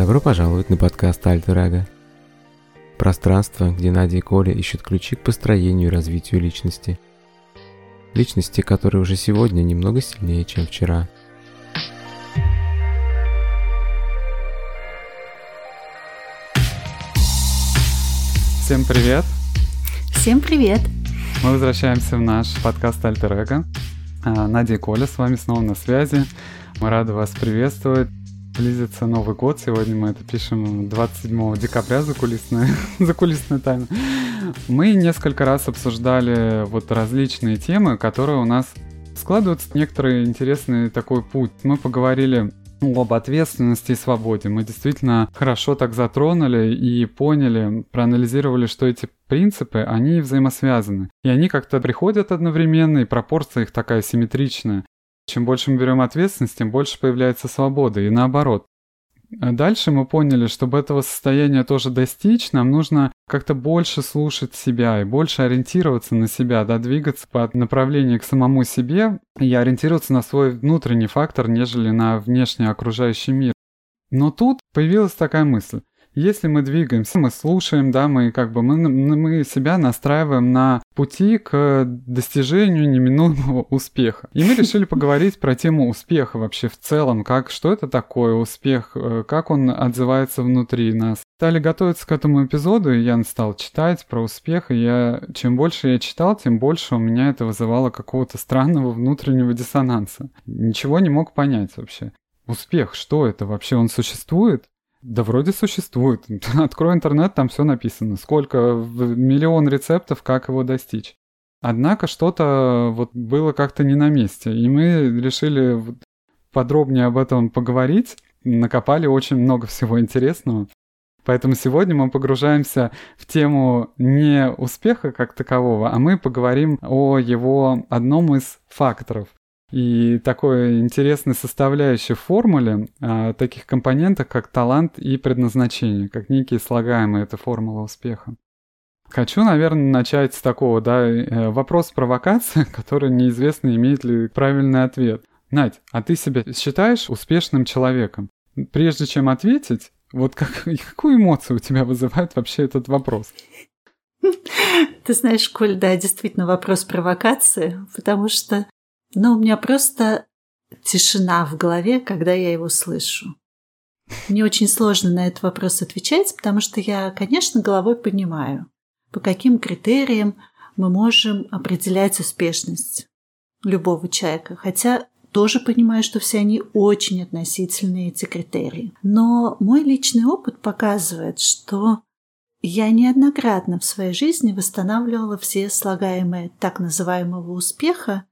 Добро пожаловать на подкаст Альтер Эго. Пространство, где Надя и Коля ищут ключи к построению и развитию личности. Личности, которые уже сегодня немного сильнее, чем вчера. Всем привет! Всем привет! Мы возвращаемся в наш подкаст Альтер Эго. А, Надя и Коля с вами снова на связи. Мы рады вас приветствовать. Близится Новый год. Сегодня мы это пишем 27 декабря за кулисная, за кулисная тайна. Мы несколько раз обсуждали вот различные темы, которые у нас складываются некоторый интересный такой путь. Мы поговорили об ответственности и свободе. Мы действительно хорошо так затронули и поняли, проанализировали, что эти принципы, они взаимосвязаны. И они как-то приходят одновременно, и пропорция их такая симметричная. Чем больше мы берем ответственность, тем больше появляется свобода, и наоборот. Дальше мы поняли, чтобы этого состояния тоже достичь, нам нужно как-то больше слушать себя и больше ориентироваться на себя, да, двигаться по направлению к самому себе и ориентироваться на свой внутренний фактор, нежели на внешний окружающий мир. Но тут появилась такая мысль. Если мы двигаемся, мы слушаем, да, мы как бы мы, мы себя настраиваем на пути к достижению неминуемого успеха. И мы решили поговорить про тему успеха вообще в целом, как что это такое успех, э, как он отзывается внутри нас. Стали готовиться к этому эпизоду, и я стал читать про успех, и я чем больше я читал, тем больше у меня это вызывало какого-то странного внутреннего диссонанса. Ничего не мог понять вообще. Успех, что это вообще? Он существует? Да вроде существует. Открой интернет, там все написано. Сколько, миллион рецептов, как его достичь. Однако что-то вот было как-то не на месте. И мы решили подробнее об этом поговорить. Накопали очень много всего интересного. Поэтому сегодня мы погружаемся в тему не успеха как такового, а мы поговорим о его одном из факторов. И такой интересной составляющей формуле а, таких компонентах, как талант и предназначение, как некие слагаемые, это формула успеха. Хочу, наверное, начать с такого, да, э, вопрос провокации, который неизвестно, имеет ли правильный ответ. Надь, а ты себя считаешь успешным человеком? Прежде чем ответить, вот как, какую эмоцию у тебя вызывает вообще этот вопрос? Ты знаешь, Коль, да, действительно вопрос провокации, потому что но у меня просто тишина в голове, когда я его слышу. Мне очень сложно на этот вопрос отвечать, потому что я, конечно, головой понимаю, по каким критериям мы можем определять успешность любого человека. Хотя тоже понимаю, что все они очень относительные, эти критерии. Но мой личный опыт показывает, что я неоднократно в своей жизни восстанавливала все слагаемые так называемого успеха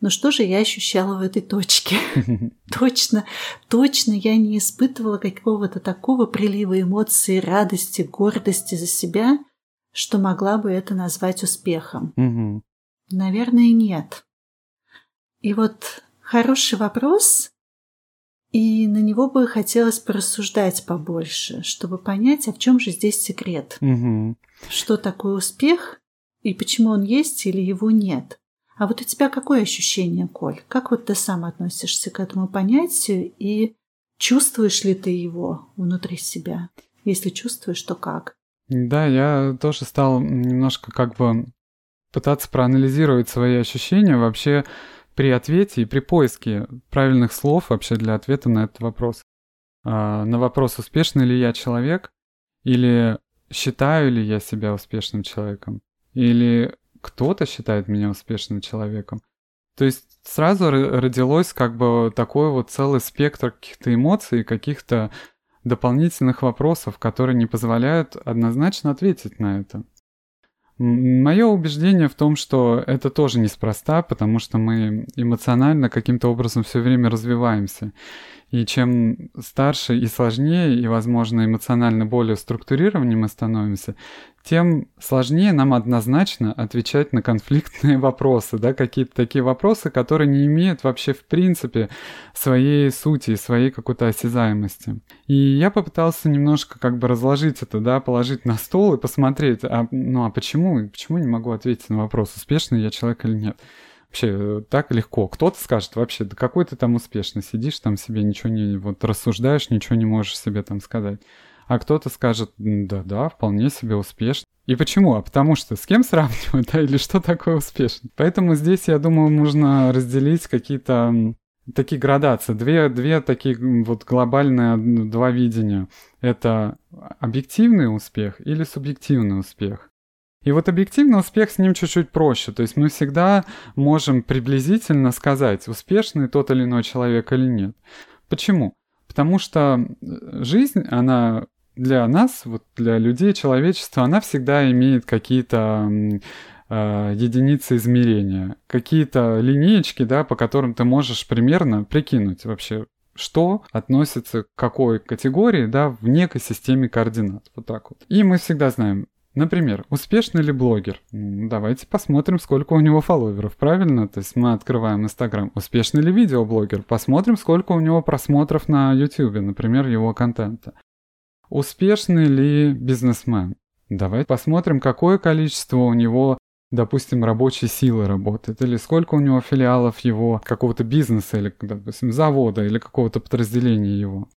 но что же я ощущала в этой точке? Точно, точно я не испытывала какого-то такого прилива эмоций, радости, гордости за себя, что могла бы это назвать успехом. Наверное, нет. И вот хороший вопрос, и на него бы хотелось порассуждать побольше, чтобы понять, а в чем же здесь секрет. Что такое успех и почему он есть или его нет. А вот у тебя какое ощущение, Коль? Как вот ты сам относишься к этому понятию и чувствуешь ли ты его внутри себя? Если чувствуешь, то как? Да, я тоже стал немножко как бы пытаться проанализировать свои ощущения вообще при ответе и при поиске правильных слов вообще для ответа на этот вопрос. А, на вопрос, успешный ли я человек, или считаю ли я себя успешным человеком, или кто-то считает меня успешным человеком. То есть сразу родилось как бы такой вот целый спектр каких-то эмоций, каких-то дополнительных вопросов, которые не позволяют однозначно ответить на это. Мое убеждение в том, что это тоже неспроста, потому что мы эмоционально каким-то образом все время развиваемся. И чем старше и сложнее, и, возможно, эмоционально более структурированнее мы становимся, тем сложнее нам однозначно отвечать на конфликтные вопросы, да, какие-то такие вопросы, которые не имеют вообще в принципе своей сути, своей какой-то осязаемости. И я попытался немножко как бы разложить это, да, положить на стол и посмотреть, а, ну а почему, почему не могу ответить на вопрос, успешный я человек или нет. Вообще так легко. Кто-то скажет вообще, да какой ты там успешный, сидишь там себе, ничего не, вот рассуждаешь, ничего не можешь себе там сказать. А кто-то скажет, да-да, вполне себе успешный. И почему? А потому что с кем сравнивать, да, или что такое успешный? Поэтому здесь, я думаю, нужно разделить какие-то такие градации, две, две такие вот глобальные два видения. Это объективный успех или субъективный успех. И вот объективный успех с ним чуть-чуть проще. То есть мы всегда можем приблизительно сказать, успешный тот или иной человек или нет. Почему? Потому что жизнь, она для нас, вот для людей, человечества, она всегда имеет какие-то э, единицы измерения, какие-то линеечки, да, по которым ты можешь примерно прикинуть вообще, что относится к какой категории, да, в некой системе координат. Вот так вот. И мы всегда знаем, Например, успешный ли блогер? Давайте посмотрим, сколько у него фолловеров, правильно? То есть мы открываем Инстаграм. Успешный ли видеоблогер? Посмотрим, сколько у него просмотров на Ютубе, например, его контента. Успешный ли бизнесмен? Давайте посмотрим, какое количество у него, допустим, рабочей силы работает, или сколько у него филиалов его какого-то бизнеса, или, допустим, завода, или какого-то подразделения его.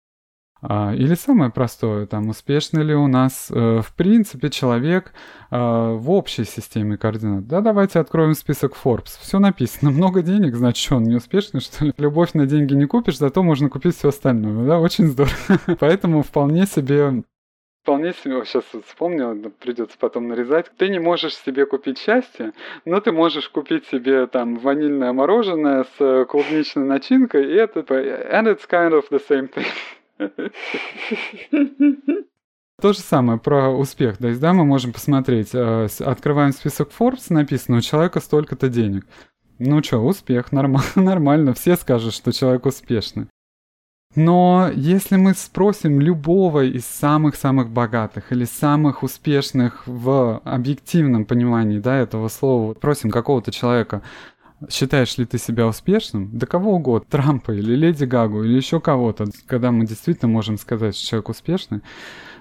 А, или самое простое, там, успешный ли у нас, э, в принципе, человек э, в общей системе координат. Да, давайте откроем список Forbes. Все написано. Много денег, значит, он не успешный, что ли? Любовь на деньги не купишь, зато можно купить все остальное. Да, очень здорово. Поэтому вполне себе Вполне себе, сейчас вот вспомнил, придется потом нарезать. Ты не можешь себе купить счастье, но ты можешь купить себе там ванильное мороженое с э, клубничной начинкой, и это... And it's kind of the same thing. То же самое про успех. То есть, да, мы можем посмотреть, э, открываем список Forbes, написано, у человека столько-то денег. Ну что, успех, нормально, нормально, все скажут, что человек успешный. Но если мы спросим любого из самых-самых богатых или самых успешных в объективном понимании да, этого слова, просим какого-то человека, Считаешь ли ты себя успешным? Да кого угодно, Трампа или Леди Гагу или еще кого-то, когда мы действительно можем сказать, что человек успешный,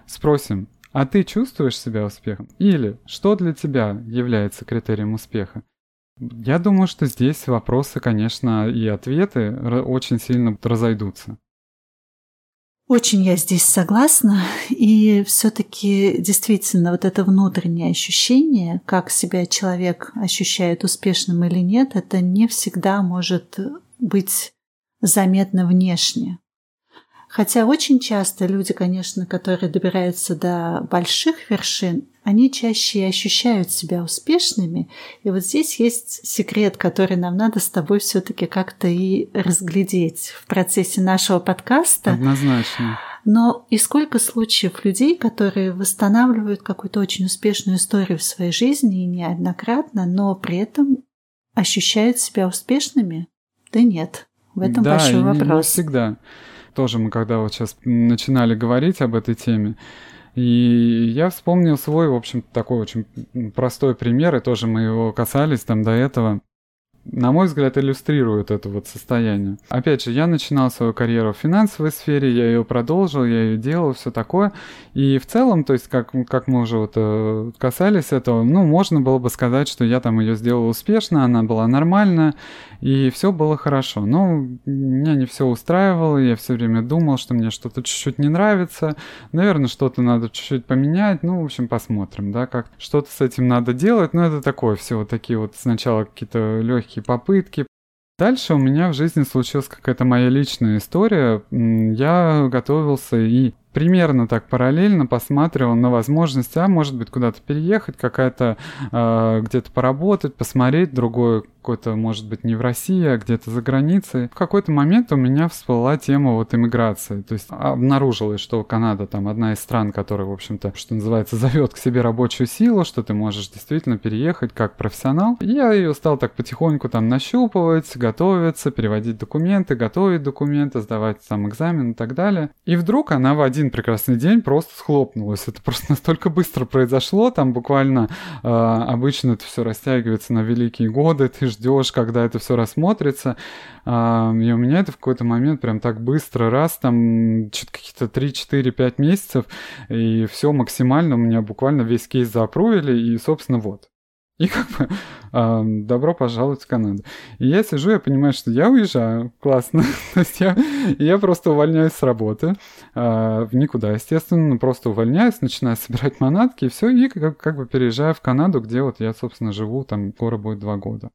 спросим, а ты чувствуешь себя успехом? Или что для тебя является критерием успеха? Я думаю, что здесь вопросы, конечно, и ответы очень сильно разойдутся. Очень я здесь согласна. И все-таки действительно вот это внутреннее ощущение, как себя человек ощущает успешным или нет, это не всегда может быть заметно внешне. Хотя очень часто люди, конечно, которые добираются до больших вершин, они чаще ощущают себя успешными. И вот здесь есть секрет, который нам надо с тобой все-таки как-то и разглядеть в процессе нашего подкаста. Однозначно. Но и сколько случаев людей, которые восстанавливают какую-то очень успешную историю в своей жизни и неоднократно, но при этом ощущают себя успешными? Да нет. В этом да, большой вопрос. Да, всегда тоже мы когда вот сейчас начинали говорить об этой теме, и я вспомнил свой, в общем, такой очень простой пример, и тоже мы его касались там до этого на мой взгляд, иллюстрирует это вот состояние. Опять же, я начинал свою карьеру в финансовой сфере, я ее продолжил, я ее делал, все такое. И в целом, то есть, как, как мы уже вот э, касались этого, ну, можно было бы сказать, что я там ее сделал успешно, она была нормальная, и все было хорошо. Но меня не все устраивало, я все время думал, что мне что-то чуть-чуть не нравится, наверное, что-то надо чуть-чуть поменять, ну, в общем, посмотрим, да, как что-то с этим надо делать, но это такое, все вот такие вот сначала какие-то легкие попытки. Дальше у меня в жизни случилась какая-то моя личная история. Я готовился и примерно так параллельно посматривал на возможность, а может быть куда-то переехать, какая-то э, где-то поработать, посмотреть другое какой-то, может быть, не в России, а где-то за границей. В какой-то момент у меня всплыла тема вот иммиграции. То есть обнаружилось, что Канада там одна из стран, которая, в общем-то, что называется, зовет к себе рабочую силу, что ты можешь действительно переехать как профессионал. И я ее стал так потихоньку там нащупывать, готовиться, переводить документы, готовить документы, сдавать там экзамен и так далее. И вдруг она в один прекрасный день просто схлопнулась. Это просто настолько быстро произошло, там буквально э, обычно это все растягивается на великие годы, ты ждешь, когда это все рассмотрится. А, и у меня это в какой-то момент прям так быстро, раз, там, какие-то 3, 4, 5 месяцев, и все максимально, у меня буквально весь кейс заапрувили, и, собственно, вот. И как бы добро пожаловать в Канаду. И я сижу, я понимаю, что я уезжаю, классно. То есть я, я просто увольняюсь с работы э, в никуда, естественно, просто увольняюсь, начинаю собирать манатки и все, и как, как бы переезжаю в Канаду, где вот я, собственно, живу, там скоро будет два года.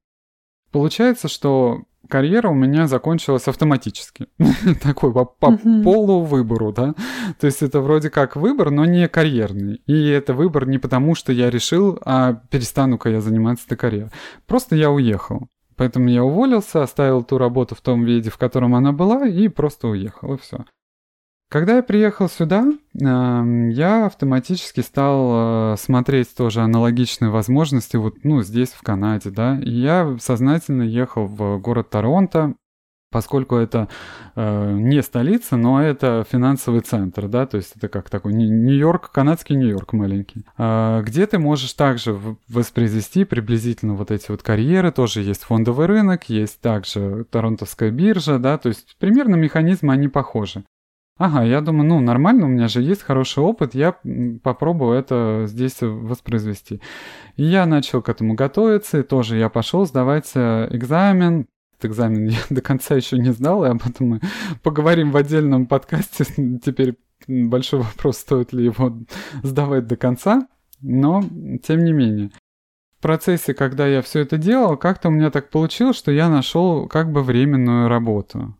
Получается, что карьера у меня закончилась автоматически. Такой по, по uh-huh. полувыбору, да. То есть это вроде как выбор, но не карьерный. И это выбор не потому, что я решил, а перестану-ка я заниматься этой карьерой. Просто я уехал. Поэтому я уволился, оставил ту работу в том виде, в котором она была, и просто уехал, и все. Когда я приехал сюда, эм, я автоматически стал э, смотреть тоже аналогичные возможности вот, ну, здесь, в Канаде, да. И я сознательно ехал в город Торонто, поскольку это э, не столица, но это финансовый центр, да, то есть это как такой Нью-Йорк, канадский Нью-Йорк маленький, э, где ты можешь также воспроизвести приблизительно вот эти вот карьеры, тоже есть фондовый рынок, есть также Торонтовская биржа, да, то есть примерно механизмы они похожи. Ага, я думаю, ну нормально, у меня же есть хороший опыт, я попробую это здесь воспроизвести. И я начал к этому готовиться, и тоже я пошел сдавать э, экзамен. Этот экзамен я до конца еще не сдал, и об этом мы поговорим в отдельном подкасте. Теперь большой вопрос, стоит ли его сдавать до конца, но тем не менее. В процессе, когда я все это делал, как-то у меня так получилось, что я нашел как бы временную работу.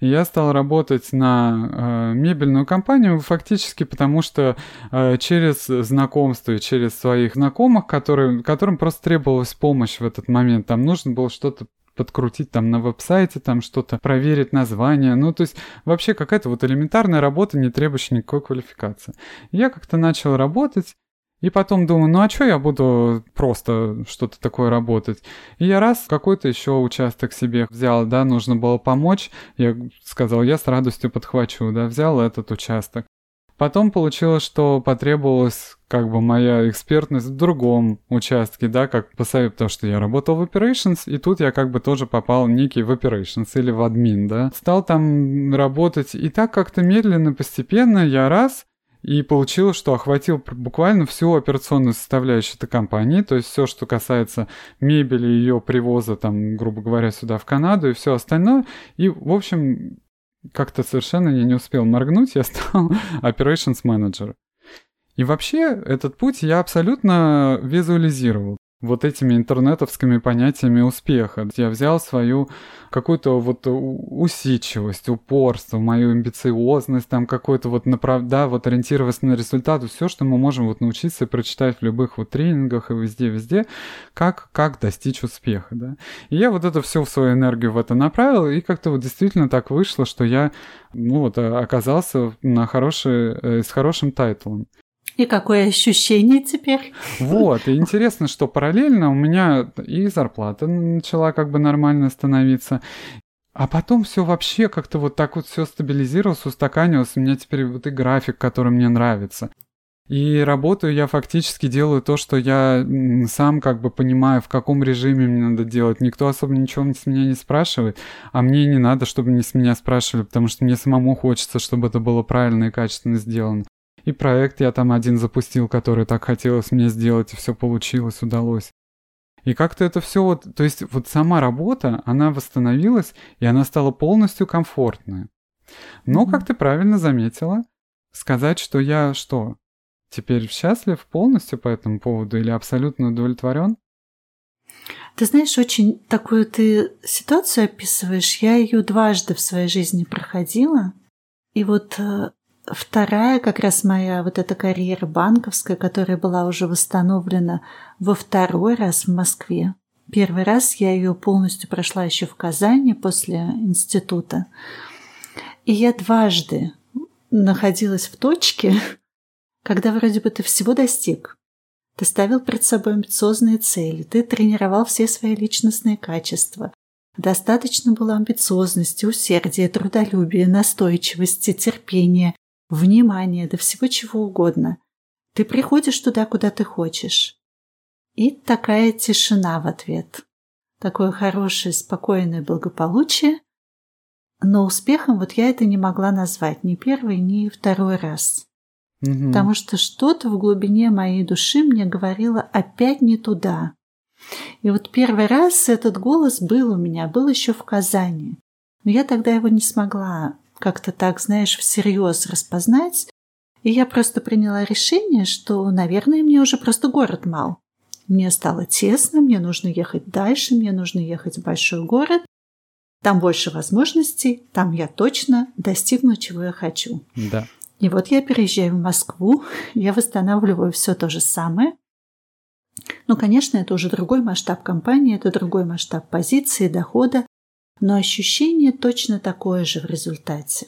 Я стал работать на э, мебельную компанию фактически потому, что э, через знакомство и через своих знакомых, которые, которым просто требовалась помощь в этот момент, там нужно было что-то подкрутить там на веб-сайте, там что-то проверить название. Ну, то есть вообще какая-то вот элементарная работа, не требующая никакой квалификации. я как-то начал работать, и потом думаю, ну а что я буду просто что-то такое работать? И я раз какой-то еще участок себе взял, да, нужно было помочь. Я сказал, я с радостью подхвачу, да, взял этот участок. Потом получилось, что потребовалась как бы моя экспертность в другом участке, да, как по совету, что я работал в operations, и тут я как бы тоже попал некий в operations или в админ, да. Стал там работать, и так как-то медленно, постепенно я раз и получилось, что охватил буквально всю операционную составляющую этой компании, то есть все, что касается мебели, ее привоза, там, грубо говоря, сюда в Канаду и все остальное. И, в общем, как-то совершенно я не успел моргнуть, я стал operations manager. И вообще этот путь я абсолютно визуализировал вот этими интернетовскими понятиями успеха. Я взял свою какую-то вот усидчивость, упорство, мою амбициозность, там какой-то вот направ... да, вот ориентироваться на результат, все, что мы можем вот научиться прочитать в любых вот тренингах и везде-везде, как, как достичь успеха, да. И я вот это все в свою энергию в это направил, и как-то вот действительно так вышло, что я, ну вот, оказался на хороший, э, с хорошим тайтлом. И какое ощущение теперь? Вот, и интересно, что параллельно у меня и зарплата начала как бы нормально становиться, а потом все вообще как-то вот так вот все стабилизировалось, устаканилось. У меня теперь вот и график, который мне нравится. И работаю я фактически делаю то, что я сам как бы понимаю, в каком режиме мне надо делать. Никто особо ничего с меня не спрашивает, а мне не надо, чтобы не с меня спрашивали, потому что мне самому хочется, чтобы это было правильно и качественно сделано. И проект я там один запустил, который так хотелось мне сделать, и все получилось, удалось. И как-то это все вот, то есть вот сама работа, она восстановилась, и она стала полностью комфортная. Но, как ты правильно заметила, сказать, что я что, теперь счастлив полностью по этому поводу или абсолютно удовлетворен? Ты знаешь, очень такую ты ситуацию описываешь. Я ее дважды в своей жизни проходила. И вот э, Вторая как раз моя вот эта карьера банковская, которая была уже восстановлена во второй раз в Москве. Первый раз я ее полностью прошла еще в Казани после института. И я дважды находилась в точке, когда вроде бы ты всего достиг. Ты ставил перед собой амбициозные цели, ты тренировал все свои личностные качества. Достаточно было амбициозности, усердия, трудолюбия, настойчивости, терпения, внимание, да всего чего угодно. Ты приходишь туда, куда ты хочешь. И такая тишина в ответ. Такое хорошее, спокойное благополучие. Но успехом вот я это не могла назвать ни первый, ни второй раз. Угу. Потому что что-то в глубине моей души мне говорило опять не туда. И вот первый раз этот голос был у меня, был еще в Казани. Но я тогда его не смогла как-то так, знаешь, всерьез распознать. И я просто приняла решение, что, наверное, мне уже просто город мал. Мне стало тесно, мне нужно ехать дальше, мне нужно ехать в большой город. Там больше возможностей, там я точно достигну, чего я хочу. Да. И вот я переезжаю в Москву, я восстанавливаю все то же самое. Ну, конечно, это уже другой масштаб компании, это другой масштаб позиции, дохода, но ощущение точно такое же в результате.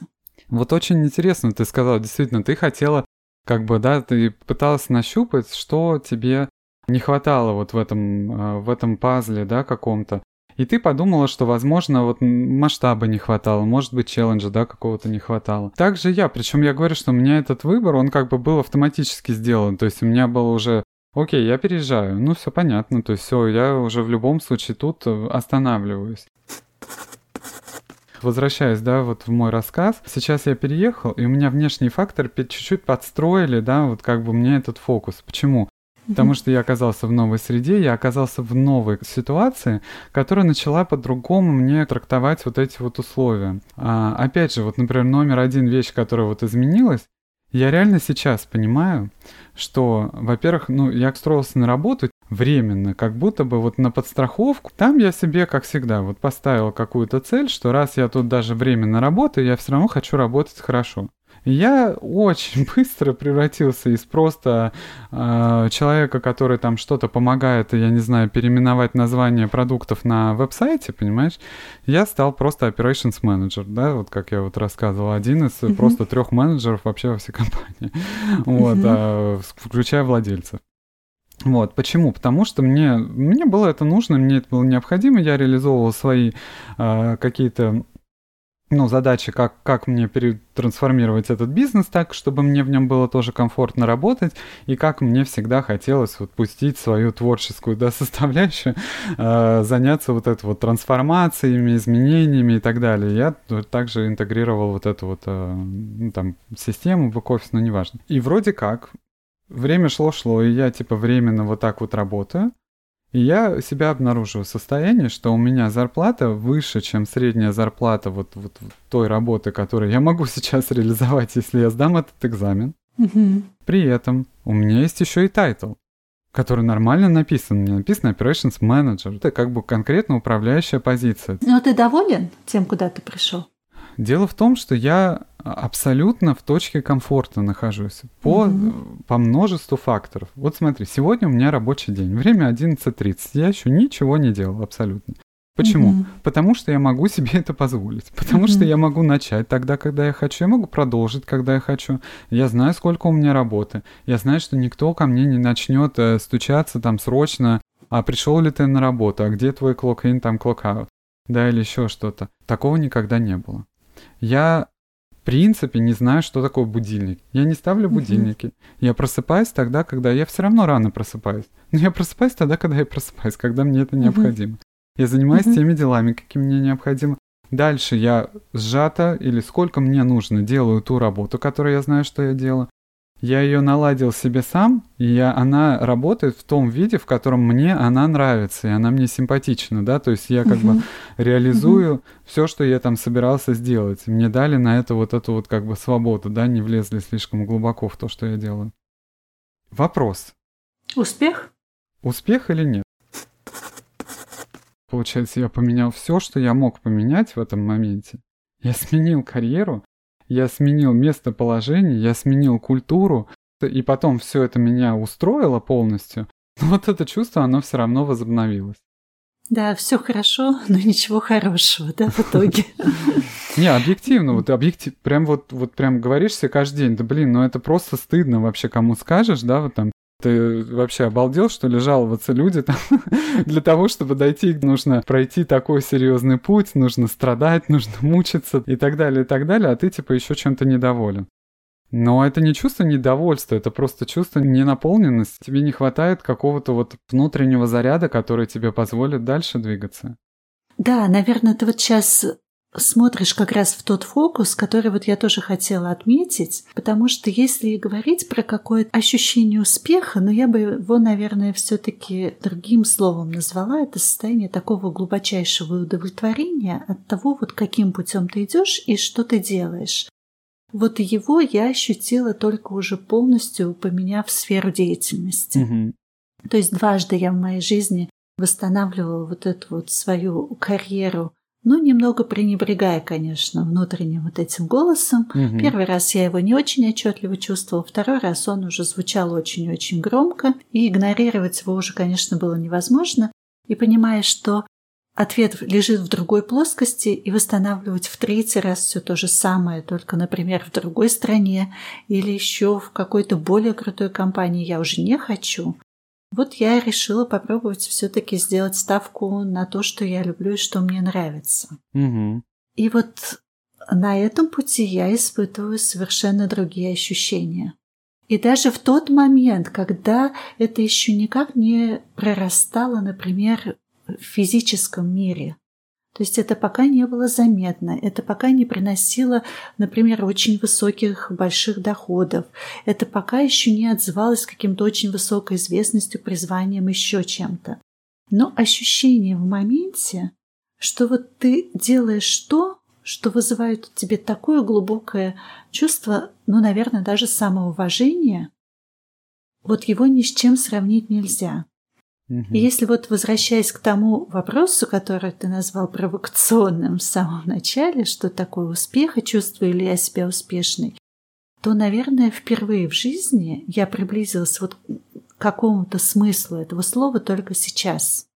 Вот очень интересно, ты сказала, действительно, ты хотела, как бы, да, ты пыталась нащупать, что тебе не хватало вот в этом, э, в этом пазле, да, каком-то. И ты подумала, что, возможно, вот масштаба не хватало, может быть, челленджа, да, какого-то не хватало. Также я, причем я говорю, что у меня этот выбор, он как бы был автоматически сделан, то есть у меня было уже Окей, я переезжаю. Ну, все понятно. То есть все, я уже в любом случае тут э, останавливаюсь. Возвращаясь, да, вот в мой рассказ, сейчас я переехал, и у меня внешние факторы чуть-чуть подстроили, да, вот как бы мне этот фокус. Почему? Потому что я оказался в новой среде, я оказался в новой ситуации, которая начала по-другому мне трактовать вот эти вот условия. А, опять же, вот, например, номер один вещь, которая вот изменилась, я реально сейчас понимаю, что, во-первых, ну, я устроился на работу временно, как будто бы вот на подстраховку. Там я себе, как всегда, вот поставил какую-то цель, что раз я тут даже временно работаю, я все равно хочу работать хорошо я очень быстро превратился из просто э, человека, который там что-то помогает, я не знаю, переименовать название продуктов на веб-сайте, понимаешь, я стал просто operations manager, да, вот как я вот рассказывал, один из mm-hmm. просто трех менеджеров вообще во всей компании, вот, mm-hmm. включая владельцев. Вот, почему? Потому что мне, мне было это нужно, мне это было необходимо, я реализовывал свои э, какие-то ну, задача, как, как мне перетрансформировать этот бизнес так, чтобы мне в нем было тоже комфортно работать, и как мне всегда хотелось вот пустить свою творческую да, составляющую, э, заняться вот этой вот трансформациями, изменениями и так далее. Я также интегрировал вот эту вот э, ну, там систему, бэк-офис, но неважно. И вроде как, время шло-шло, и я типа временно вот так вот работаю, и я себя обнаруживаю состояние, что у меня зарплата выше, чем средняя зарплата вот, вот, вот той работы, которую я могу сейчас реализовать, если я сдам этот экзамен. Угу. При этом у меня есть еще и title, который нормально написан. Мне написано Operations Manager. Это как бы конкретно управляющая позиция. Но ты доволен тем, куда ты пришел? Дело в том, что я абсолютно в точке комфорта нахожусь по, угу. по множеству факторов. Вот смотри, сегодня у меня рабочий день, время 11.30, я еще ничего не делал абсолютно. Почему? Угу. Потому что я могу себе это позволить. Потому угу. что я могу начать тогда, когда я хочу. Я могу продолжить, когда я хочу. Я знаю, сколько у меня работы. Я знаю, что никто ко мне не начнет э, стучаться там срочно. А пришел ли ты на работу? А где твой clock-in, там clock-out? Да, или еще что-то. Такого никогда не было. Я принципе не знаю, что такое будильник. Я не ставлю будильники. Uh-huh. Я просыпаюсь тогда, когда я все равно рано просыпаюсь. Но я просыпаюсь тогда, когда я просыпаюсь, когда мне это необходимо. Uh-huh. Я занимаюсь uh-huh. теми делами, какими мне необходимо. Дальше я сжато или сколько мне нужно делаю ту работу, которую я знаю, что я делаю. Я ее наладил себе сам, и я, она работает в том виде, в котором мне она нравится, и она мне симпатична, да, то есть я как бы реализую все, что я там собирался сделать. Мне дали на это вот эту вот как бы свободу, да, не влезли слишком глубоко в то, что я делаю. Вопрос. Успех? Успех или нет? Получается, я поменял все, что я мог поменять в этом моменте. Я сменил карьеру, я сменил местоположение, я сменил культуру, и потом все это меня устроило полностью, но вот это чувство, оно все равно возобновилось. Да, все хорошо, но ничего хорошего, да, в итоге. Не, объективно, вот объектив, прям вот, вот прям говоришь себе каждый день, да блин, ну это просто стыдно вообще, кому скажешь, да, вот там ты вообще обалдел, что ли, жаловаться люди там? Для того, чтобы дойти, нужно пройти такой серьезный путь, нужно страдать, нужно мучиться и так далее, и так далее, а ты типа еще чем-то недоволен. Но это не чувство недовольства, это просто чувство ненаполненности. Тебе не хватает какого-то вот внутреннего заряда, который тебе позволит дальше двигаться. Да, наверное, ты вот сейчас смотришь как раз в тот фокус, который вот я тоже хотела отметить, потому что если говорить про какое-то ощущение успеха, но я бы его, наверное, все-таки другим словом назвала, это состояние такого глубочайшего удовлетворения от того, вот каким путем ты идешь и что ты делаешь. Вот его я ощутила только уже полностью поменяв сферу деятельности. Мгм. То есть дважды я в моей жизни восстанавливала вот эту вот свою карьеру, ну, немного пренебрегая, конечно, внутренним вот этим голосом. Мгм. Первый раз я его не очень отчетливо чувствовала, второй раз он уже звучал очень-очень громко, и игнорировать его уже, конечно, было невозможно. И понимая, что ответ лежит в другой плоскости, и восстанавливать в третий раз все то же самое, только, например, в другой стране или еще в какой-то более крутой компании я уже не хочу. Вот я и решила попробовать все-таки сделать ставку на то, что я люблю и что мне нравится. Мгм. И вот на этом пути я испытываю совершенно другие ощущения. И даже в тот момент, когда это еще никак не прорастало, например, в физическом мире. То есть это пока не было заметно, это пока не приносило, например, очень высоких, больших доходов, это пока еще не отзывалось каким-то очень высокой известностью, призванием, еще чем-то. Но ощущение в моменте, что вот ты делаешь то, что вызывает в тебе такое глубокое чувство, ну, наверное, даже самоуважения, вот его ни с чем сравнить нельзя. И если вот возвращаясь к тому вопросу, который ты назвал провокационным в самом начале, что такое успех и чувствую ли я себя успешной, то, наверное, впервые в жизни я приблизилась вот к какому-то смыслу этого слова только сейчас.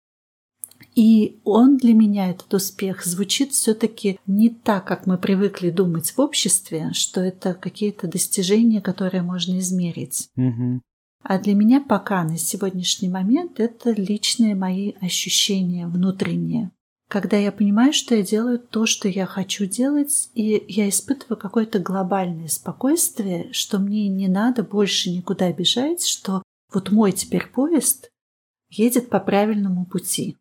И он для меня, этот успех, звучит все-таки не так, как мы привыкли думать в обществе, что это какие-то достижения, которые можно измерить. Мгм. А для меня пока на сегодняшний момент это личные мои ощущения внутренние. Когда я понимаю, что я делаю то, что я хочу делать, и я испытываю какое-то глобальное спокойствие, что мне не надо больше никуда бежать, что вот мой теперь поезд едет по правильному пути.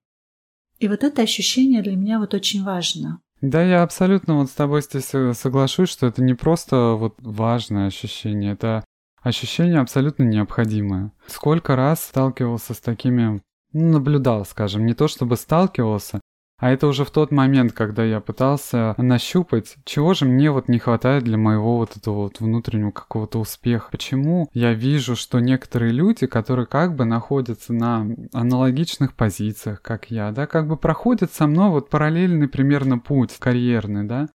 И вот это ощущение для меня вот очень важно. Да, я абсолютно вот с тобой здесь соглашусь, что это не просто вот важное ощущение, это ощущение абсолютно необходимое. Сколько раз сталкивался с такими, ну, наблюдал, скажем, не то чтобы сталкивался, а это уже в тот момент, когда я пытался нащупать, чего же мне вот не хватает для моего вот этого вот внутреннего какого-то успеха. Почему я вижу, что некоторые люди, которые как бы находятся на аналогичных позициях, как я, да, как бы проходят со мной вот параллельный примерно путь карьерный, да,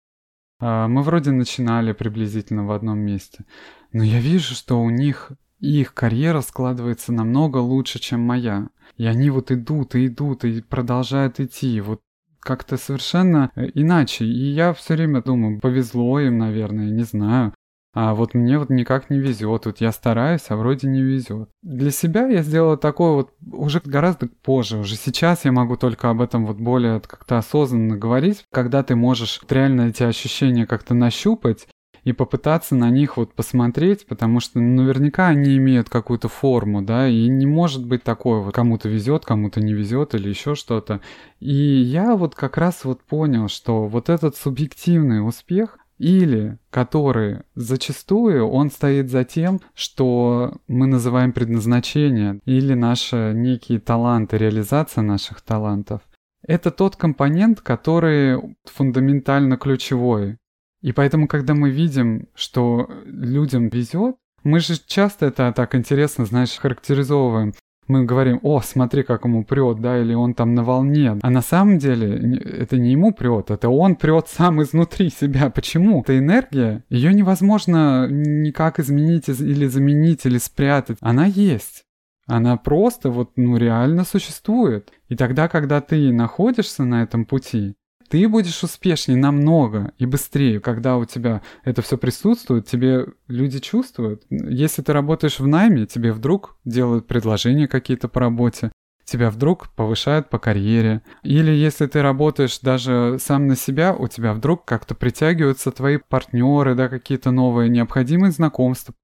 мы вроде начинали приблизительно в одном месте, но я вижу, что у них их карьера складывается намного лучше, чем моя. И они вот идут и идут и продолжают идти. Вот как-то совершенно э, иначе. И я все время думаю, повезло им, наверное, не знаю. А вот мне вот никак не везет. Вот я стараюсь, а вроде не везет. Для себя я сделала такое вот уже гораздо позже. Уже сейчас я могу только об этом вот более как-то осознанно говорить, когда ты можешь вот реально эти ощущения как-то нащупать и попытаться на них вот посмотреть, потому что наверняка они имеют какую-то форму, да, и не может быть такое вот кому-то везет, кому-то не везет или еще что-то. И я вот как раз вот понял, что вот этот субъективный успех, или который зачастую он стоит за тем, что мы называем предназначение, или наши некие таланты, реализация наших талантов. Это тот компонент, который фундаментально ключевой. И поэтому, когда мы видим, что людям везет, мы же часто это так интересно, знаешь, характеризовываем. Мы говорим, о, смотри, как ему прет, да, или он там на волне. А на самом деле это не ему прет, это он прет сам изнутри себя. Почему? Эта энергия, ее невозможно никак изменить или заменить, или спрятать. Она есть. Она просто вот, ну, реально существует. И тогда, когда ты находишься на этом пути, ты будешь успешнее намного и быстрее, когда у тебя это все присутствует, тебе люди чувствуют. Если ты работаешь в найме, тебе вдруг делают предложения какие-то по работе, тебя вдруг повышают по карьере. Или если ты работаешь даже сам на себя, у тебя вдруг как-то притягиваются твои партнеры, да, какие-то новые необходимые знакомства.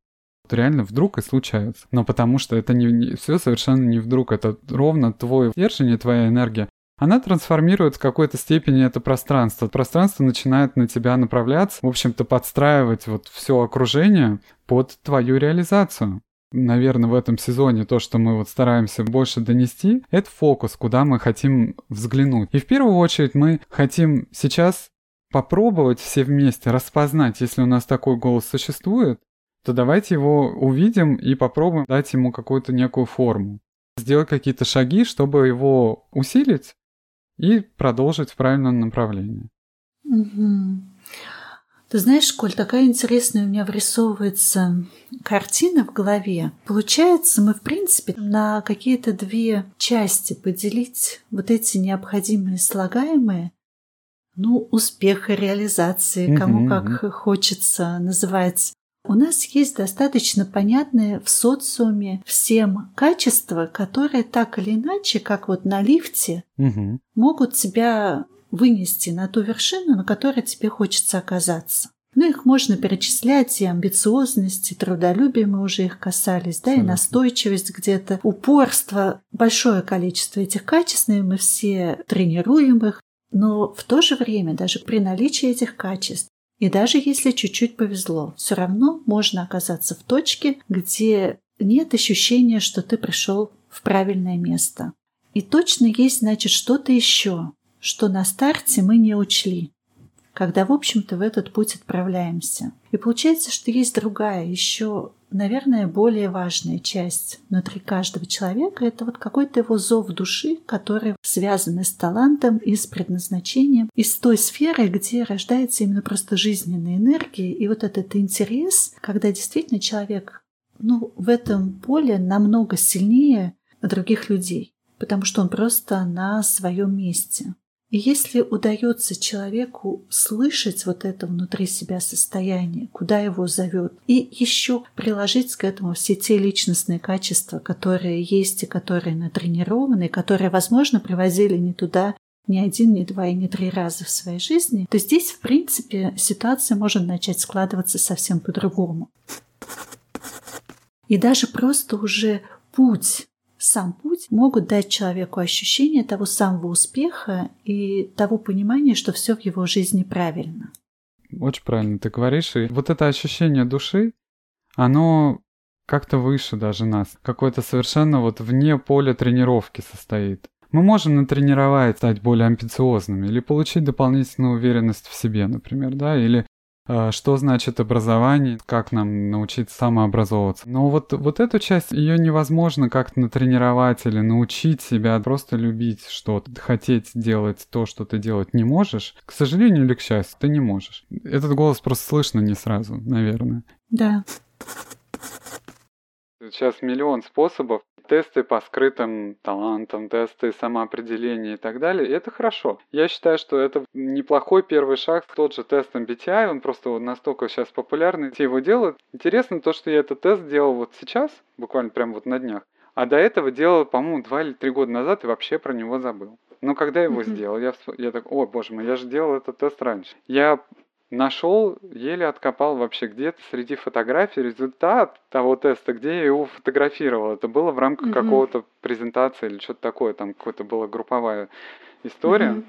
Реально вдруг и случаются. Но потому что это не, не все совершенно не вдруг, это ровно твое держание, твоя энергия, она трансформирует в какой-то степени это пространство. Пространство начинает на тебя направляться, в общем-то, подстраивать вот все окружение под твою реализацию наверное, в этом сезоне то, что мы вот стараемся больше донести, это фокус, куда мы хотим взглянуть. И в первую очередь мы хотим сейчас попробовать все вместе распознать, если у нас такой голос существует, то давайте его увидим и попробуем дать ему какую-то некую форму. Сделать какие-то шаги, чтобы его усилить и продолжить в правильном направлении. Угу. Ты знаешь, Коль, такая интересная у меня вырисовывается картина в голове. Получается, мы, в принципе, на какие-то две части поделить вот эти необходимые слагаемые, ну, успеха, реализации, кому как хочется называть. У нас есть достаточно понятные в социуме всем качества, которые так или иначе, как вот на лифте, угу. могут тебя вынести на ту вершину, на которой тебе хочется оказаться. Ну, их можно перечислять, и амбициозность, и трудолюбие, мы уже их касались, да, и настойчивость где-то, упорство, большое количество этих качеств, и мы все тренируем их, но в то же время, даже при наличии этих качеств, и даже если чуть-чуть повезло, все равно можно оказаться в точке, где нет ощущения, что ты пришел в правильное место. И точно есть, значит, что-то еще, что на старте мы не учли, когда, в общем-то, в этот путь отправляемся. И получается, что есть другая, еще, наверное, более важная часть внутри каждого человека. Это вот какой-то его зов души, который связан с талантом, и с предназначением, и с той сферой, где рождается именно просто жизненная энергия. И вот этот интерес, когда действительно человек ну, в этом поле намного сильнее других людей, потому что он просто на своем месте. И если удается человеку слышать вот это внутри себя состояние, куда его зовет, и еще приложить к этому все те личностные качества, которые есть и которые натренированы, которые, возможно, привозили не туда ни один, ни два и ни три раза в своей жизни, то здесь, в принципе, ситуация может начать складываться совсем по-другому. И даже просто уже путь сам путь могут дать человеку ощущение того самого успеха и того понимания, что все в его жизни правильно. Очень правильно ты говоришь. И вот это ощущение души, оно как-то выше даже нас. Какое-то совершенно вот вне поля тренировки состоит. Мы можем натренировать, стать более амбициозными или получить дополнительную уверенность в себе, например, да, или что значит образование, как нам научиться самообразовываться. Но вот, вот эту часть, ее невозможно как-то натренировать или научить себя просто любить что-то, хотеть делать то, что ты делать не можешь. К сожалению или к счастью, ты не можешь. Этот голос просто слышно не сразу, наверное. Да. Сейчас миллион способов тесты по скрытым талантам, тесты самоопределения и так далее. И это хорошо. Я считаю, что это неплохой первый шаг. Тот же тест MBTI, он просто настолько сейчас популярный, все его делают. Интересно то, что я этот тест делал вот сейчас, буквально прямо вот на днях. А до этого делал, по-моему, два или три года назад и вообще про него забыл. Но когда я его mm-hmm. сделал, я, я так, о боже мой, я же делал этот тест раньше. Я нашел, еле откопал вообще где-то среди фотографий результат того теста, где я его фотографировал. Это было в рамках mm-hmm. какого-то презентации или что-то такое, там какая-то была групповая история. Mm-hmm.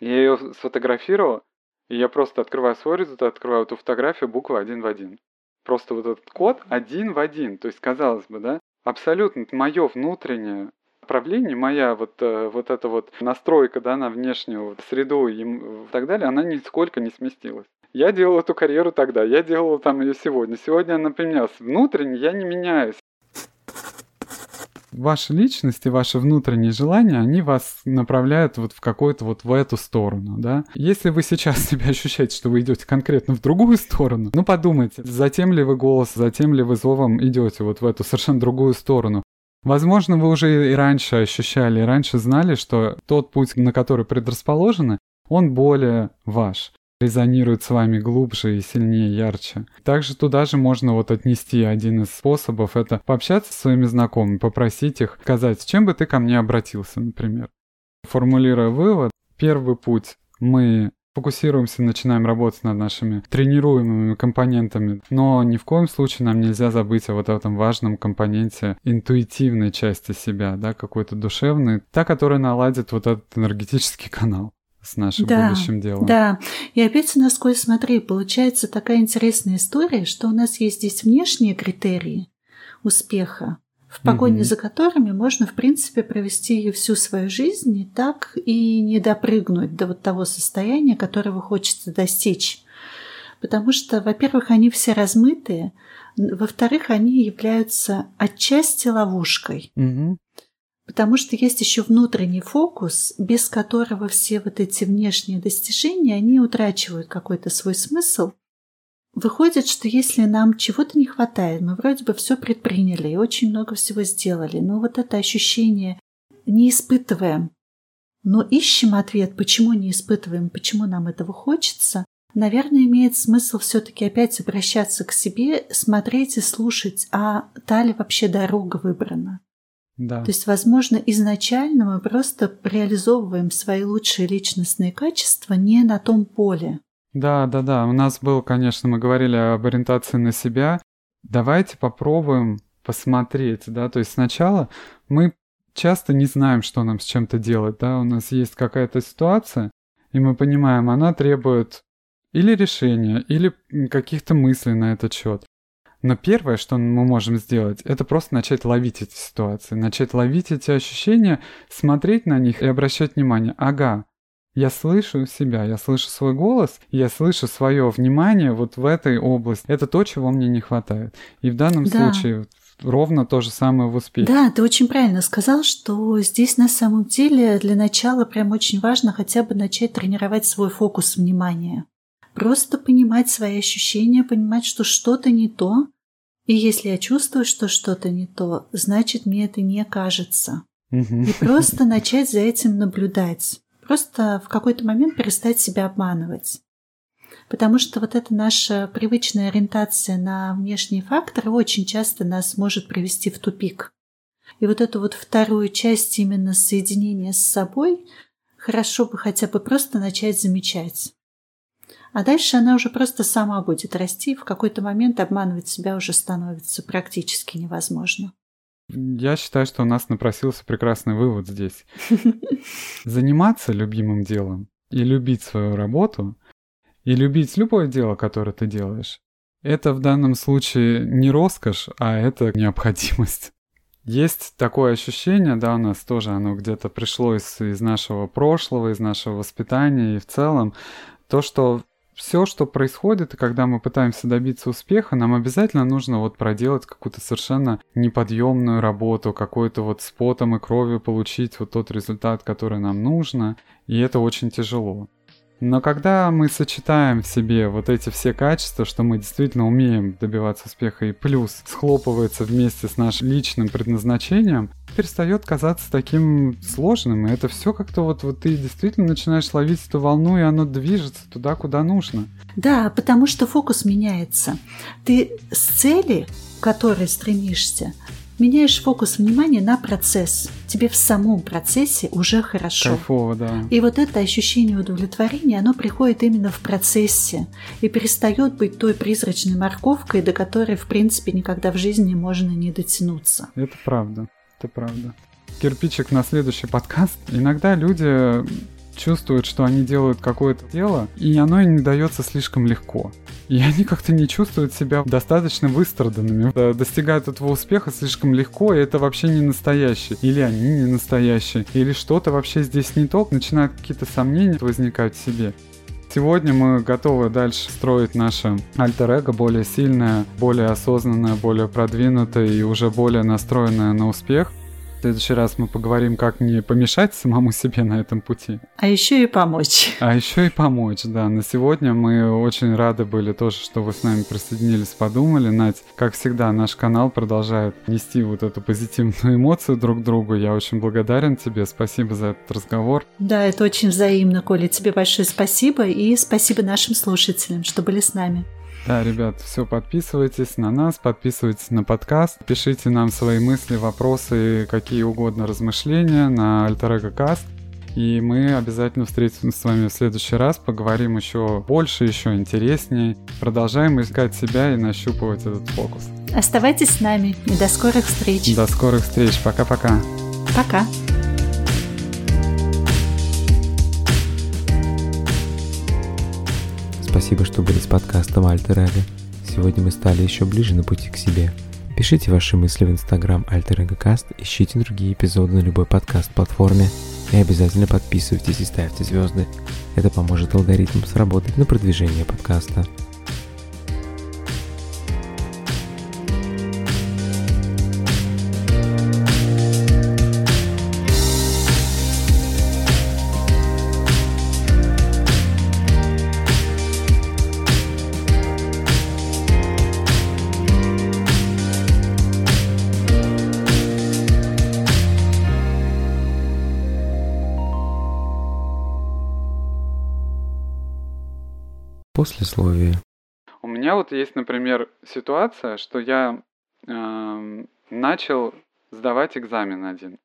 Я ее сфотографировал, и я просто открываю свой результат, открываю эту фотографию, буквы один в один. Просто вот этот код один в один. То есть, казалось бы, да, абсолютно мое внутреннее направлении моя вот, э, вот эта вот настройка да, на внешнюю среду и так далее, она нисколько не сместилась. Я делал эту карьеру тогда, я делал там ее сегодня. Сегодня она поменялась. Внутренне я не меняюсь. Ваша личность и ваши внутренние желания, они вас направляют вот в какую-то вот в эту сторону, да. Если вы сейчас себя ощущаете, что вы идете конкретно в другую сторону, ну подумайте, затем ли вы голос, затем ли вы зовом идете вот в эту совершенно другую сторону. Возможно, вы уже и раньше ощущали, и раньше знали, что тот путь, на который предрасположены, он более ваш резонирует с вами глубже и сильнее, ярче. Также туда же можно вот отнести один из способов, это пообщаться со своими знакомыми, попросить их сказать, с чем бы ты ко мне обратился, например. Формулируя вывод, первый путь мы фокусируемся, начинаем работать над нашими тренируемыми компонентами. Но ни в коем случае нам нельзя забыть о вот этом важном компоненте интуитивной части себя, да, какой-то душевной, та, которая наладит вот этот энергетический канал с нашим да, будущим делом. Да, и опять насквозь смотри, получается такая интересная история, что у нас есть здесь внешние критерии успеха, в погоне угу. за которыми можно, в принципе, провести всю свою жизнь и так и не допрыгнуть до вот того состояния, которого хочется достичь. Потому что, во-первых, они все размытые, во-вторых, они являются отчасти ловушкой. Угу. Потому что есть еще внутренний фокус, без которого все вот эти внешние достижения, они утрачивают какой-то свой смысл – Выходит, что если нам чего-то не хватает, мы вроде бы все предприняли и очень много всего сделали, но вот это ощущение не испытываем, но ищем ответ, почему не испытываем, почему нам этого хочется, наверное, имеет смысл все-таки опять обращаться к себе, смотреть и слушать, а та ли вообще дорога выбрана. Да. То есть, возможно, изначально мы просто реализовываем свои лучшие личностные качества не на том поле, да, да, да. У нас был, конечно, мы говорили об ориентации на себя. Давайте попробуем посмотреть, да, то есть сначала мы часто не знаем, что нам с чем-то делать, да, у нас есть какая-то ситуация, и мы понимаем, она требует или решения, или каких-то мыслей на этот счет. Но первое, что мы можем сделать, это просто начать ловить эти ситуации, начать ловить эти ощущения, смотреть на них и обращать внимание. Ага, я слышу себя, я слышу свой голос, я слышу свое внимание вот в этой области. Это то, чего мне не хватает. И в данном да. случае ровно то же самое в успехе. Да, ты очень правильно сказал, что здесь на самом деле для начала прям очень важно хотя бы начать тренировать свой фокус внимания. Просто понимать свои ощущения, понимать, что что-то не то. И если я чувствую, что что-то не то, значит мне это не кажется. И просто начать за этим наблюдать. Просто в какой-то момент перестать себя обманывать. Потому что вот эта наша привычная ориентация на внешние факторы очень часто нас может привести в тупик. И вот эту вот вторую часть именно соединения с собой хорошо бы хотя бы просто начать замечать. А дальше она уже просто сама будет расти, в какой-то момент обманывать себя уже становится практически невозможно. Я считаю, что у нас напросился прекрасный вывод здесь. Заниматься любимым делом и любить свою работу, и любить любое дело, которое ты делаешь, это в данном случае не роскошь, а это необходимость. Есть такое ощущение, да, у нас тоже оно где-то пришло из, из нашего прошлого, из нашего воспитания и в целом, то, что все, что происходит, и когда мы пытаемся добиться успеха, нам обязательно нужно вот проделать какую-то совершенно неподъемную работу, какой-то вот с потом и кровью получить вот тот результат, который нам нужно, и это очень тяжело. Но когда мы сочетаем в себе вот эти все качества, что мы действительно умеем добиваться успеха и плюс схлопывается вместе с нашим личным предназначением, перестает казаться таким сложным. И это все как-то вот, вот ты действительно начинаешь ловить эту волну, и оно движется туда, куда нужно. Да, потому что фокус меняется. Ты с цели, к которой стремишься, меняешь фокус внимания на процесс. Тебе в самом процессе уже хорошо. Кайфово, да. И вот это ощущение удовлетворения, оно приходит именно в процессе и перестает быть той призрачной морковкой, до которой, в принципе, никогда в жизни можно не дотянуться. Это правда, это правда. Кирпичик на следующий подкаст. Иногда люди чувствуют, что они делают какое-то дело, и оно им не дается слишком легко. И они как-то не чувствуют себя достаточно выстраданными, достигают этого успеха слишком легко, и это вообще не настоящий. Или они не настоящие, или что-то вообще здесь не то, начинают какие-то сомнения возникать в себе. Сегодня мы готовы дальше строить наше альтер-эго более сильное, более осознанное, более продвинутое и уже более настроенное на успех – следующий раз мы поговорим, как не помешать самому себе на этом пути. А еще и помочь. А еще и помочь, да. На сегодня мы очень рады были тоже, что вы с нами присоединились, подумали. Надь, как всегда, наш канал продолжает нести вот эту позитивную эмоцию друг другу. Я очень благодарен тебе. Спасибо за этот разговор. Да, это очень взаимно, Коля. Тебе большое спасибо и спасибо нашим слушателям, что были с нами. Да, ребят, все, подписывайтесь на нас, подписывайтесь на подкаст, пишите нам свои мысли, вопросы, какие угодно размышления на Альтер Каст. И мы обязательно встретимся с вами в следующий раз, поговорим еще больше, еще интереснее. Продолжаем искать себя и нащупывать этот фокус. Оставайтесь с нами и до скорых встреч. До скорых встреч. Пока-пока. Пока. Спасибо, что были с подкастом Альтер Эго. Сегодня мы стали еще ближе на пути к себе. Пишите ваши мысли в инстаграм Альтер Эго Каст, ищите другие эпизоды на любой подкаст-платформе и обязательно подписывайтесь и ставьте звезды. Это поможет алгоритмам сработать на продвижение подкаста. Меня вот есть, например, ситуация, что я э, начал сдавать экзамен один.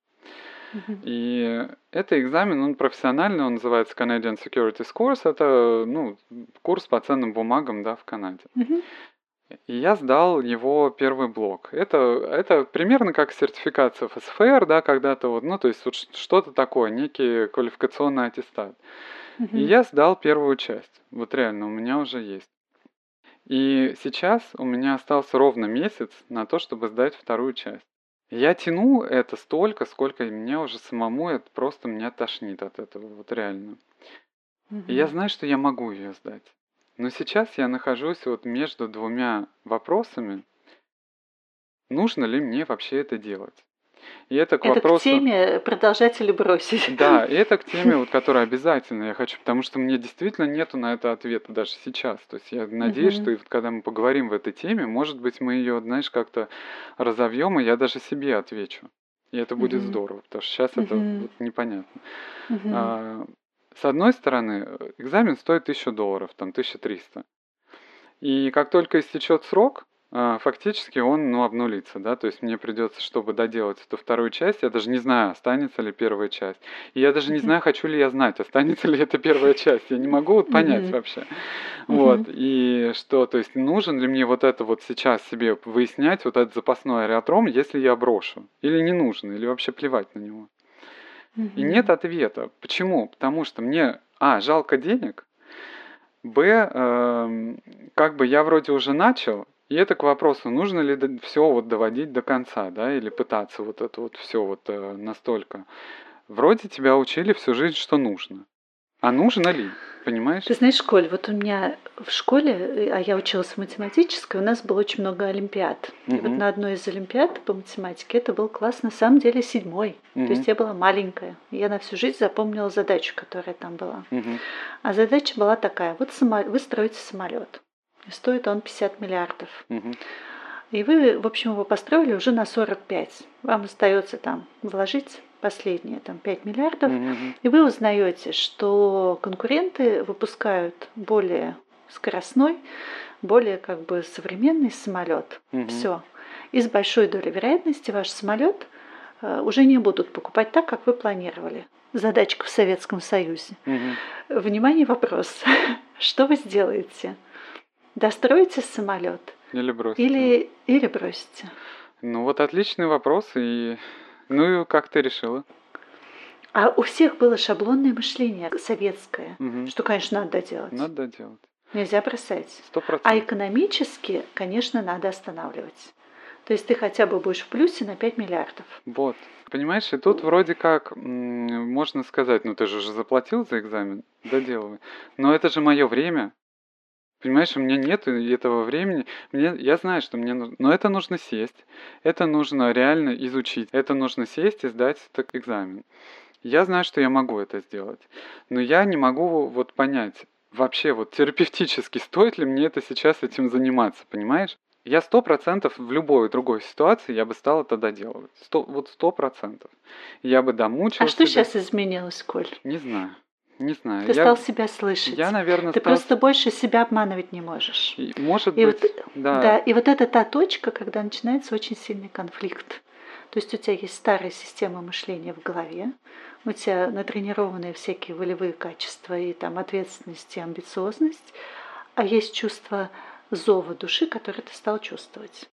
И это экзамен, он профессиональный, он называется Canadian Securities Course. Это ну, курс по ценным бумагам да, в Канаде. И я сдал его первый блок. Это, это примерно как сертификация ФСФР, да, когда-то вот, ну, то есть вот что-то такое, некий квалификационный аттестат. Угу. И я сдал первую часть. Вот реально, у меня уже есть. И сейчас у меня остался ровно месяц на то, чтобы сдать вторую часть. Я тяну это столько, сколько мне уже самому это просто меня тошнит от этого, вот реально. Угу. И я знаю, что я могу ее сдать. Но сейчас я нахожусь вот между двумя вопросами, нужно ли мне вообще это делать. И это к это вопросу... к теме продолжать или бросить. Да, и это к теме, вот, которая обязательно я хочу, потому что мне действительно нету на это ответа даже сейчас. То есть я надеюсь, угу. что вот, когда мы поговорим в этой теме, может быть, мы ее, знаешь, как-то разовьем, и я даже себе отвечу. И это будет угу. здорово, потому что сейчас угу. это вот непонятно. Угу. А, с одной стороны, экзамен стоит 1000 долларов, там 1300. И как только истечет срок, фактически он ну, обнулится, да, то есть мне придется, чтобы доделать эту вторую часть, я даже не знаю, останется ли первая часть. И я даже не знаю, хочу ли я знать, останется ли эта первая часть. Я не могу вот понять вообще. Вот, и что, то есть нужен ли мне вот это вот сейчас себе выяснять, вот этот запасной аэродром, если я брошу? Или не нужно, или вообще плевать на него? И нет ответа. Почему? Потому что мне, а, жалко денег, Б, э, как бы я вроде уже начал, и это к вопросу, нужно ли все вот доводить до конца, да, или пытаться вот это вот все вот э, настолько. Вроде тебя учили всю жизнь, что нужно. А нужно ли? Понимаешь? Ты знаешь, Коль, вот у меня в школе, э, а я училась в математической, у нас было очень много олимпиад. Угу. И вот на одной из олимпиад по математике это был класс на самом деле седьмой. Угу. То есть я была маленькая. Я на всю жизнь запомнила задачу, которая там была. Угу. А задача была такая: вот само... вы строите самолет. Стоит он 50 миллиардов. Угу. И вы, в общем, его построили уже на 45. Вам остается там вложить последние там 5 миллиардов, угу. и вы узнаете, что конкуренты выпускают более скоростной, более как бы современный самолет. Угу. Все. И с большой долей вероятности ваш самолет э, уже не будут покупать так, как вы планировали. Задачка в Советском Союзе. Угу. Внимание, вопрос. Что вы сделаете? Достроите самолет? Или бросите? Или, или бросите? Ну вот отличный вопрос. И... Ну и как ты решила? А у всех было шаблонное мышление советское, угу. что, конечно, надо делать. Надо делать. Нельзя бросать. Сто процентов. А экономически, конечно, надо останавливать. То есть ты хотя бы будешь в плюсе на 5 миллиардов. Вот. Понимаешь, и тут вроде как можно сказать, ну ты же уже заплатил за экзамен, доделывай. Но это же мое время. Понимаешь, у меня нет этого времени. Мне, я знаю, что мне нужно... Но это нужно сесть. Это нужно реально изучить. Это нужно сесть и сдать этот экзамен. Я знаю, что я могу это сделать. Но я не могу вот понять, вообще вот терапевтически, стоит ли мне это сейчас этим заниматься, понимаешь? Я сто процентов в любой другой ситуации я бы стал это доделывать. Сто, вот сто процентов. Я бы домучился. А что себя. сейчас изменилось, Коль? Не знаю. Не знаю. Ты я, стал себя слышать. Я, наверное, Ты стал... просто больше себя обманывать не можешь. И, может и быть, вот, да. да. И вот это та точка, когда начинается очень сильный конфликт. То есть у тебя есть старая система мышления в голове, у тебя натренированные всякие волевые качества и там ответственность и амбициозность, а есть чувство зова души, которое ты стал чувствовать.